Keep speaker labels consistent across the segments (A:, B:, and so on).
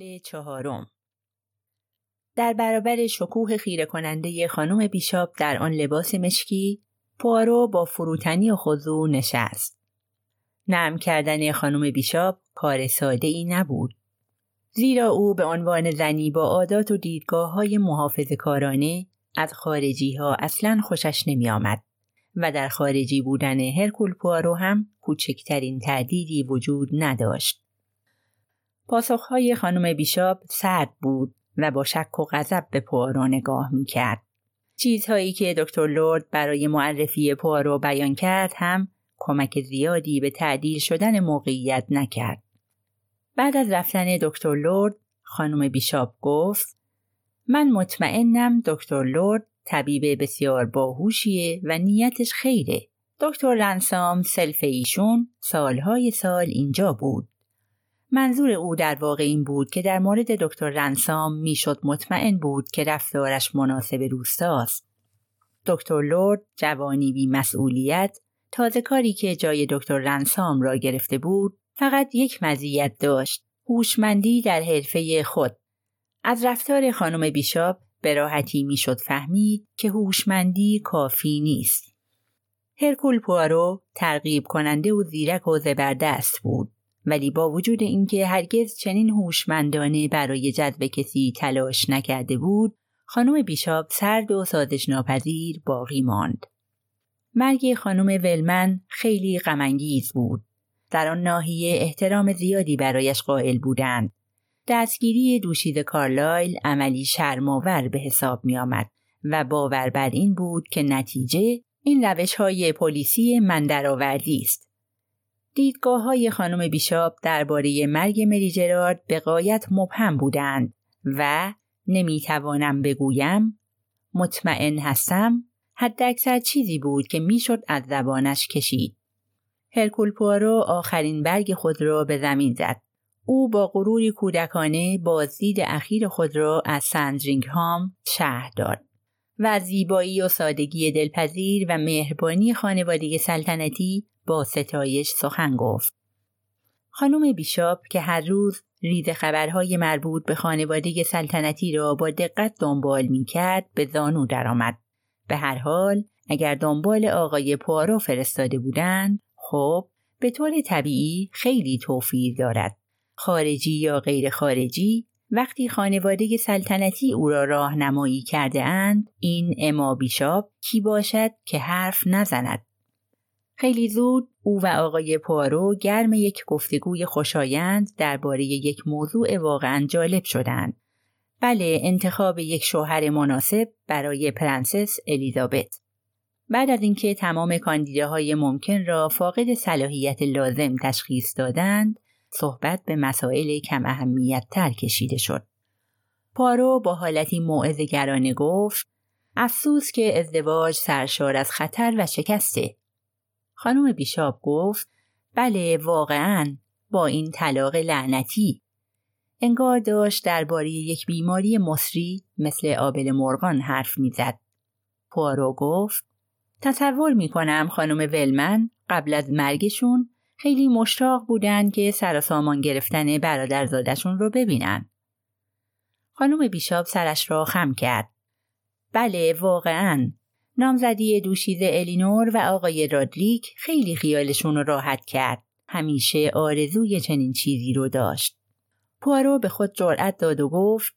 A: فصل چهارم. در برابر شکوه خیره کننده خانم بیشاب در آن لباس مشکی پوارو با فروتنی و خضوع نشست. نرم کردن خانم بیشاب کار ساده ای نبود. زیرا او به عنوان زنی با عادات و دیدگاه های محافظ کارانه از خارجی ها اصلا خوشش نمی آمد و در خارجی بودن هرکول پوارو هم کوچکترین تردیدی وجود نداشت. پاسخهای خانم بیشاب سرد بود و با شک و غضب به پوارو نگاه می کرد. چیزهایی که دکتر لورد برای معرفی پوارو بیان کرد هم کمک زیادی به تعدیل شدن موقعیت نکرد. بعد از رفتن دکتر لورد خانم بیشاب گفت من مطمئنم دکتر لورد طبیب بسیار باهوشیه و نیتش خیره. دکتر لنسام سلف ایشون سالهای سال اینجا بود. منظور او در واقع این بود که در مورد دکتر رنسام می‌شد مطمئن بود که رفتارش مناسب روستاست. دکتر لورد جوانی بی مسئولیت تازه کاری که جای دکتر رنسام را گرفته بود فقط یک مزیت داشت هوشمندی در حرفه خود. از رفتار خانم بیشاب به راحتی می‌شد فهمید که هوشمندی کافی نیست. هرکول پوارو ترغیب کننده و زیرک و زبردست بود. ولی با وجود اینکه هرگز چنین هوشمندانه برای جذب کسی تلاش نکرده بود خانم بیشاب سرد و سازش ناپذیر باقی ماند. مرگ خانم ولمن خیلی غمانگیز بود. در آن ناحیه احترام زیادی برایش قائل بودند. دستگیری دوشید کارلایل عملی شرماور به حساب می آمد و باور بر این بود که نتیجه این روش های پلیسی مندرآوردی است. دیدگاه های خانم بیشاب درباره مرگ مری جرارد به قایت مبهم بودند و نمی‌توانم بگویم مطمئن هستم حداکثر چیزی بود که می‌شد از زبانش کشید. هرکول پوارو آخرین برگ خود را به زمین زد. او با غروری کودکانه بازدید اخیر خود را از هام شهر داد و زیبایی و سادگی دلپذیر و مهربانی خانواده سلطنتی با ستایش سخن گفت. خانم بیشاب که هر روز ریز خبرهای مربوط به خانواده سلطنتی را با دقت دنبال می کرد به زانو درآمد. به هر حال اگر دنبال آقای پوارو فرستاده بودند خب به طور طبیعی خیلی توفیر دارد. خارجی یا غیر خارجی وقتی خانواده سلطنتی او را راهنمایی کرده اند این اما بیشاب کی باشد که حرف نزند. خیلی زود او و آقای پوارو گرم یک گفتگوی خوشایند درباره یک موضوع واقعا جالب شدند. بله انتخاب یک شوهر مناسب برای پرنسس الیزابت. بعد از اینکه تمام کاندیداهای ممکن را فاقد صلاحیت لازم تشخیص دادند صحبت به مسائل کم اهمیت تر کشیده شد. پارو با حالتی گرانه گفت افسوس که ازدواج سرشار از خطر و شکسته. خانم بیشاب گفت بله واقعا با این طلاق لعنتی انگار داشت درباره یک بیماری مصری مثل آبل مرغان حرف می‌زد. پوارو گفت تصور می کنم خانم ولمن قبل از مرگشون خیلی مشتاق بودن که سر سامان گرفتن برادرزادشون رو ببینن. خانم بیشاب سرش را خم کرد. بله واقعا نامزدی دوشیزه الینور و آقای رادلیک خیلی خیالشون رو راحت کرد. همیشه آرزوی چنین چیزی رو داشت. پوارو به خود جرأت داد و گفت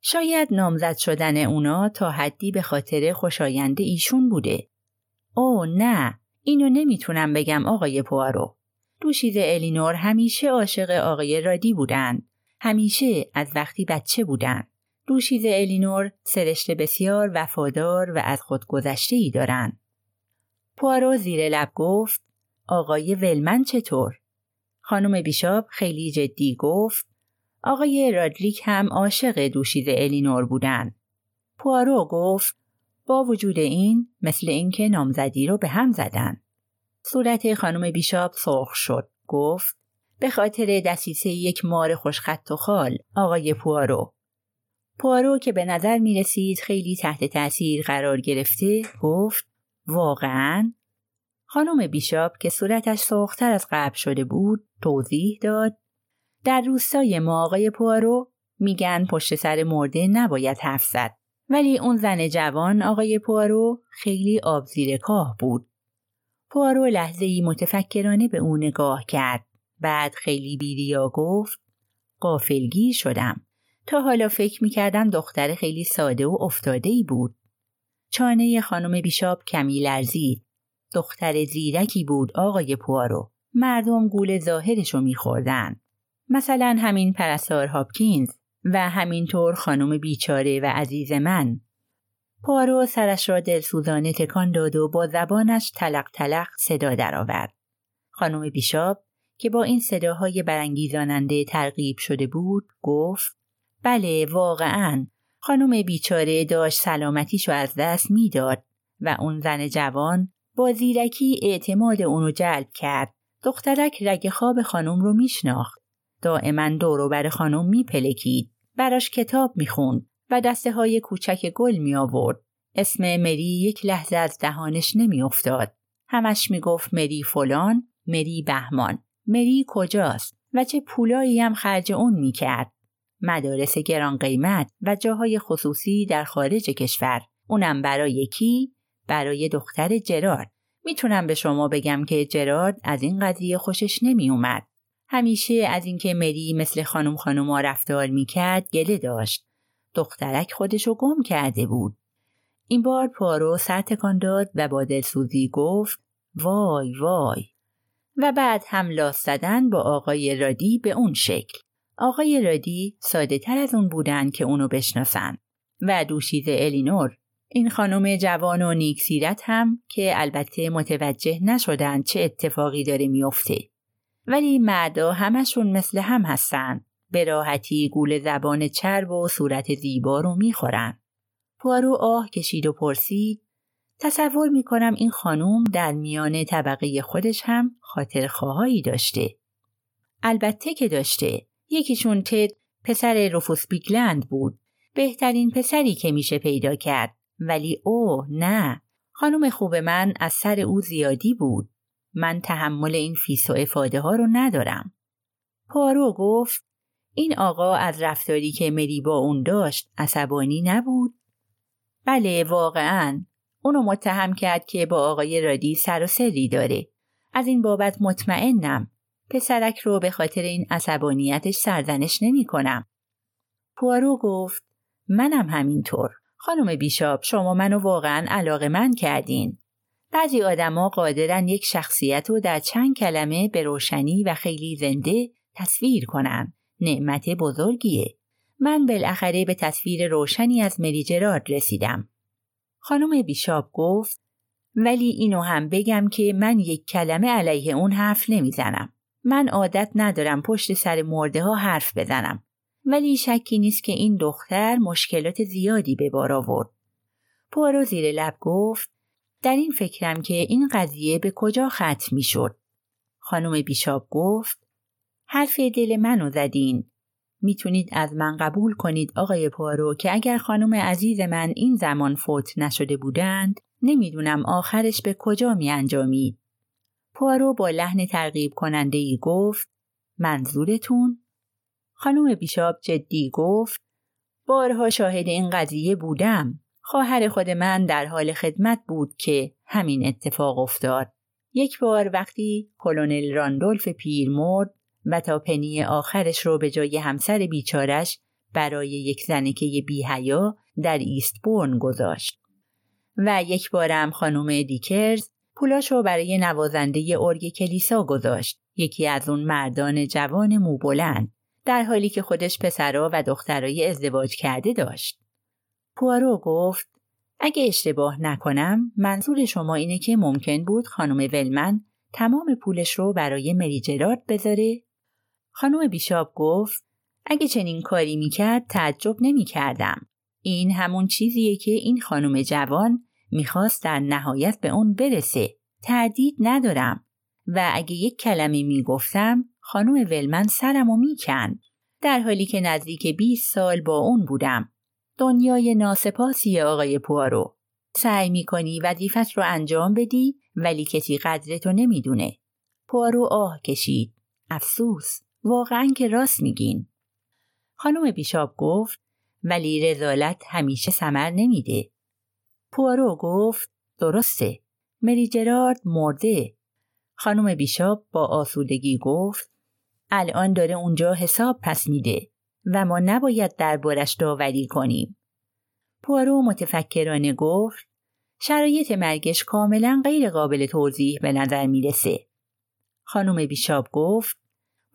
A: شاید نامزد شدن اونا تا حدی به خاطر خوشاینده ایشون بوده. او نه اینو نمی‌تونم بگم آقای پوارو. دوشیزه الینور همیشه عاشق آقای رادی بودند. همیشه از وقتی بچه بودند. دوشیزه الینور سرشت بسیار وفادار و از خود گذشته ای دارند. پوارو زیر لب گفت آقای ولمن چطور؟ خانم بیشاب خیلی جدی گفت آقای رادریک هم عاشق دوشیزه الینور بودند. پوارو گفت با وجود این مثل اینکه نامزدی رو به هم زدن. صورت خانم بیشاب سرخ شد. گفت به خاطر دسیسه یک مار خوشخط و خال آقای پوارو. پوارو که به نظر می رسید خیلی تحت تاثیر قرار گرفته گفت واقعا خانم بیشاب که صورتش سرختر از قبل شده بود توضیح داد در روستای ما آقای پوارو میگن پشت سر مرده نباید حرف زد. ولی اون زن جوان آقای پوارو خیلی آب زیر کاه بود. پوارو لحظه ای متفکرانه به او نگاه کرد. بعد خیلی بیریا گفت قافلگیر شدم. تا حالا فکر می‌کردم دختر خیلی ساده و افتاده ای بود. چانه خانم بیشاب کمی لرزید. دختر زیرکی بود آقای پوارو. مردم گول ظاهرشو میخوردن. مثلا همین پرستار هاپکینز و همینطور خانم بیچاره و عزیز من. پوارو سرش را دلسوزانه تکان داد و با زبانش تلق تلق صدا درآورد. خانم بیشاب که با این صداهای برانگیزاننده ترغیب شده بود گفت بله واقعا خانم بیچاره داشت سلامتیشو از دست می‌داد و اون زن جوان با زیرکی اعتماد اونو جلب کرد. دخترک رگ خواب خانم رو میشناخت. دائما بر خانم میپلکید. براش کتاب می‌خوند و دسته های کوچک گل می آورد. اسم مری یک لحظه از دهانش نمیافتاد. همش می‌گفت مری فلان، مری بهمان، مری کجاست و چه پولایی هم خرج اون می‌کرد. مدارس گران قیمت و جاهای خصوصی در خارج کشور. اونم برای کی؟ برای دختر جرارد. می‌تونم به شما بگم که جرارد از این قضیه خوشش نمیومد. همیشه از اینکه مری مثل خانم خانوما رفتار می‌کرد گله داشت. دخترک خودشو گم کرده بود. این بار پارو سر تکان داد و با دلسوزی گفت وای وای و بعد هم لاس زدن با آقای رادی به اون شکل. آقای رادی ساده تر از اون بودن که اونو بشناسن و دوشیز الینور این خانم جوان و نیک سیرت هم که البته متوجه نشدن چه اتفاقی داره میافته. ولی مردا همشون مثل هم هستن. به راحتی گول زبان چرب و صورت زیبا رو می‌خورن. پوارو آه کشید و پرسید تصور می‌کنم این خانم در میان طبقه خودش هم خاطر خواهایی داشته. البته که داشته. یکیشون تد پسر رفوس بیگلند بود. بهترین پسری که میشه پیدا کرد. ولی او نه. خانم خوب من از سر او زیادی بود. من تحمل این فیس و افاده ها رو ندارم. پارو گفت این آقا از رفتاری که مری با اون داشت عصبانی نبود؟ بله واقعا اونو متهم کرد که با آقای رادی سر و سری داره. از این بابت مطمئنم. پسرک رو به خاطر این عصبانیتش سرزنش نمی کنم. پوارو گفت منم همینطور. خانم بیشاب شما منو واقعا علاقه من کردین. بعضی آدما قادرن یک شخصیت رو در چند کلمه به روشنی و خیلی زنده تصویر کنن. نعمت بزرگیه. من بالاخره به تصویر روشنی از مری جرارد رسیدم. خانم بیشاب گفت ولی اینو هم بگم که من یک کلمه علیه اون حرف نمی‌زنم. من عادت ندارم پشت سر مرده ها حرف بزنم. ولی شکی نیست که این دختر مشکلات زیادی به بار آورد. پوارو زیر لب گفت در این فکرم که این قضیه به کجا ختم می شد. خانم بیشاب گفت حرف دل منو زدین. می‌تونید از من قبول کنید آقای پوارو که اگر خانم عزیز من این زمان فوت نشده بودند نمی‌دونم آخرش به کجا می انجامید. پوارو با لحن ترغیب کننده ای گفت منظورتون؟ خانم بیشاب جدی گفت بارها شاهد این قضیه بودم. خواهر خود من در حال خدمت بود که همین اتفاق افتاد. یک بار وقتی کلنل راندولف پیر مرد و تا پنی آخرش رو به جای همسر بیچارش برای یک زنکه بی‌حیا در ایستبورن گذاشت. و یک بارم خانم دیکرز پولاش رو برای نوازنده ارگ کلیسا گذاشت. یکی از اون مردان جوان موبلند در حالی که خودش پسرا و دخترای ازدواج کرده داشت. پوارو گفت اگه اشتباه نکنم منظور شما اینه که ممکن بود خانم ولمن تمام پولش رو برای مری جرارد بذاره؟ خانم بیشاب گفت اگه چنین کاری می‌کرد تعجب نمی‌کردم. این همون چیزیه که این خانم جوان می‌خواست در نهایت به اون برسه. تردید ندارم. و اگه یک کلمه می‌گفتم خانم ولمن سرمو میکن. در حالی که نزدیک 20 سال با اون بودم. دنیای ناسپاسی آقای پوارو. سعی می‌کنی وظیفت رو انجام بدی ولی کسی قدرتو نمی‌دونه. پوارو آه کشید. افسوس. واقعا که راست میگین. خانم بیشاب گفت ولی رزالت همیشه سمر نمیده. پوارو گفت درسته. مری جرارد مرده. خانم بیشاب با آسودگی گفت الان داره اونجا حساب پس میده و ما نباید دربارش داوری کنیم. پوارو متفکرانه گفت شرایط مرگش کاملا غیر قابل توضیح به نظر می‌رسه. خانم بیشاب گفت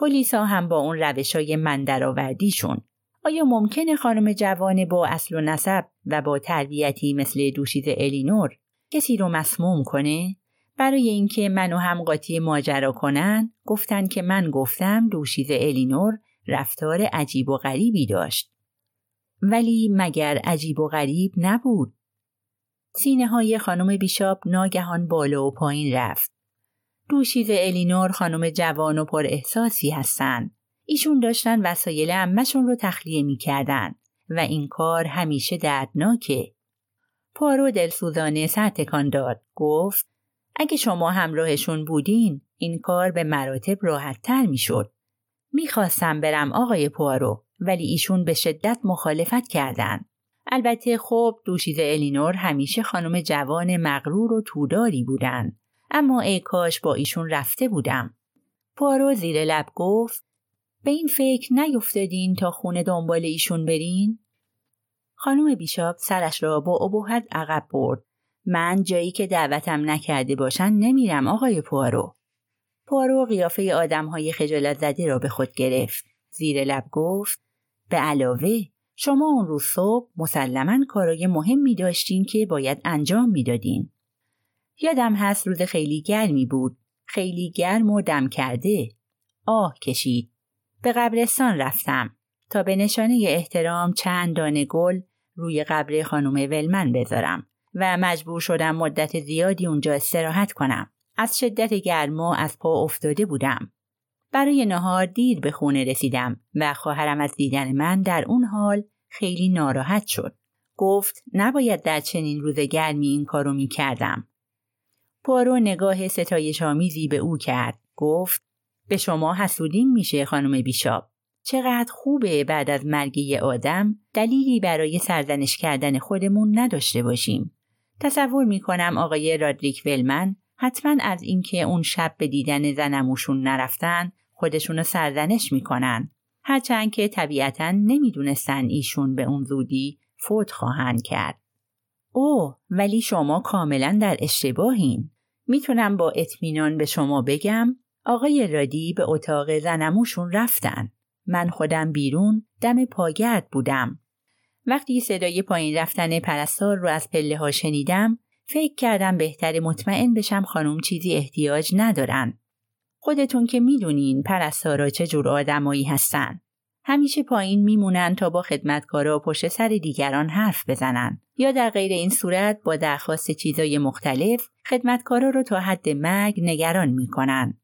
A: پلیسا هم با اون روش های من درآوردیشون آیا ممکنه خانم جوان با اصل و نسب و با تربیتی مثل دوشیز الینور کسی رو مسموم کنه؟ برای اینکه منو هم قاطی ماجرا کنن گفتن که من گفتم دوشیز الینور رفتار عجیب و غریبی داشت. ولی مگر عجیب و غریب نبود؟ سینه های خانم بیشاب ناگهان بالا و پایین رفت. دوشیز الینور خانم جوان و پر احساسی هستند. ایشون داشتن وسایل امشون رو تخلیه می‌کردن و این کار همیشه دردناکه. پارو دلسوزانه سر تکان داد. گفت اگه شما همراهشون بودین این کار به مراتب راحتتر می‌شد. می‌خواستم برم آقای پوارو ولی ایشون به شدت مخالفت کردند. البته خب دوشیز الینور همیشه خانم جوان مغرور و توداری بودن. اما ای کاش با ایشون رفته بودم. پارو زیر لب گفت به این فکر نیفتادین تا خونه دنبال ایشون برین؟ خانم بیشاب سرش را با ابهت عقب برد. من جایی که دعوتم نکرده باشن نمیرم آقای پوارو. پوارو قیافه آدم های خجالت زده را به خود گرفت. زیر لب گفت به علاوه شما اون روز صبح مسلما کارای مهمی داشتین که باید انجام می‌دادین. یادم هست روز خیلی گرمی بود. خیلی گرم و دم کرده. آه کشید. به قبرستان رفتم تا به نشانه احترام چند دانه گل روی قبر خانم ولمن بذارم و مجبور شدم مدت زیادی اونجا استراحت کنم. از شدت گرما از پا افتاده بودم. برای نهار دیر به خونه رسیدم و خواهرم از دیدن من در اون حال خیلی ناراحت شد. گفت نباید در چنین روز گرمی این کارو می کردم. پارو نگاه ستایش آمیزی به او کرد. گفت به شما حسودین میشه خانم بیشاب. چقدر خوبه بعد از مرگ یه آدم دلیلی برای سرزنش کردن خودمون نداشته باشیم. تصور می‌کنم آقای رادریک ولمن حتما از اینکه اون شب به دیدن زنموشون نرفتن خودشونو سرزنش می‌کنن. هرچند که طبیعتا نمی‌دونستن ایشون به اون زودی فوت خواهند کرد. او ولی شما کاملا در اشتباهین. می‌تونم با اطمینان به شما بگم آقای رادی به اتاق زنموشون رفتن. من خودم بیرون دم پاگرد بودم. وقتی صدای پایین رفتن پرستار رو از پله ها شنیدم فکر کردم بهتر مطمئن بشم خانم چیزی احتیاج ندارن. خودتون که می‌دونین پرستارا چه جور آدمایی هستن. همیشه پایین میمونن تا با خدمتکارا پشت سر دیگران حرف بزنن یا در غیر این صورت با درخواست چیزای مختلف خدمتکارا رو تا حد مرگ نگران می‌کنن.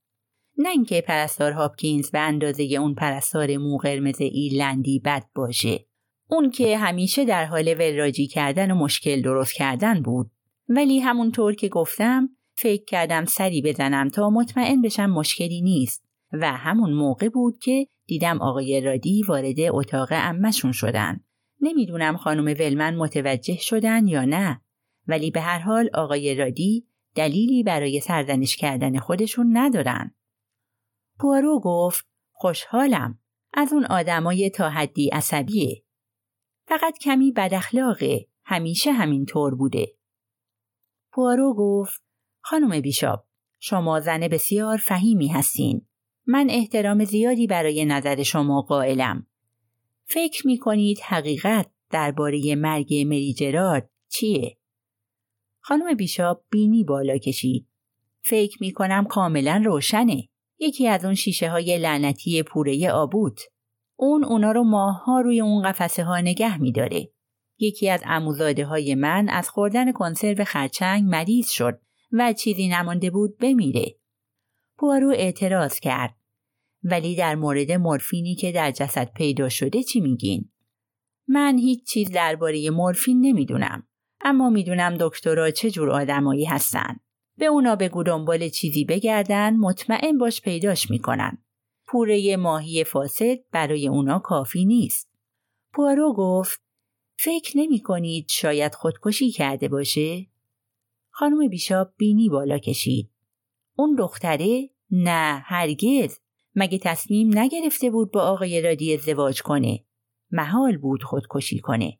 A: نه اینکه پرستار هاپکینز به اندازه اون پرستار مو قرمز ایرلندی بد باشه. اون که همیشه در حال وراجی کردن و مشکل درست کردن بود. ولی همونطور که گفتم فکر کردم سری بزنم تا مطمئن بشم مشکلی نیست و همون موقع بود که دیدم آقای رادی وارد اتاق امشون شدن. نمی‌دونم خانم ولمن متوجه شدن یا نه ولی به هر حال آقای رادی دلیلی برای سرزنش کردن خودشون ندارن. پوارو گفت خوشحالم از اون آدمای تا حدی عصبیه. فقط کمی بداخلاقه همیشه همین طور بوده. پوارو گفت خانم بیشاب شما زن بسیار فهیمی هستین. من احترام زیادی برای نظر شما قائلم. فکر می کنید حقیقت درباره مرگ مری جرارد چیه؟ خانم بیشاب بینی بالا کشید. فکر می کنم کاملا روشنه. یکی از اون شیشه های لعنتی پوره آبوت. اون اونا رو ماهها روی اون قفسه ها نگه می داره. یکی از اموزاده های من از خوردن کنسرو خرچنگ مریض شد و چیزی نمانده بود بمیره. پوارو اعتراض کرد. ولی در مورد مورفینی که در جسد پیدا شده چی میگین؟ من هیچ چیز درباره مورفین نمی‌دونم. اما می‌دونم دکترها چه جور آدمایی هستن. به اونا بگو دنبال چیزی بگردن مطمئن باش پیداش می‌کنن. پوره ماهی فاسد برای اونا کافی نیست. پوارو گفت فکر نمی کنید شاید خودکشی کرده باشه؟ خانم بیشاب بینی بالا کشید. اون دختره؟ نه هرگز. مگه تصمیم نگرفته بود با آقای رادی ازدواج کنه؟ محال بود خودکشی کنه.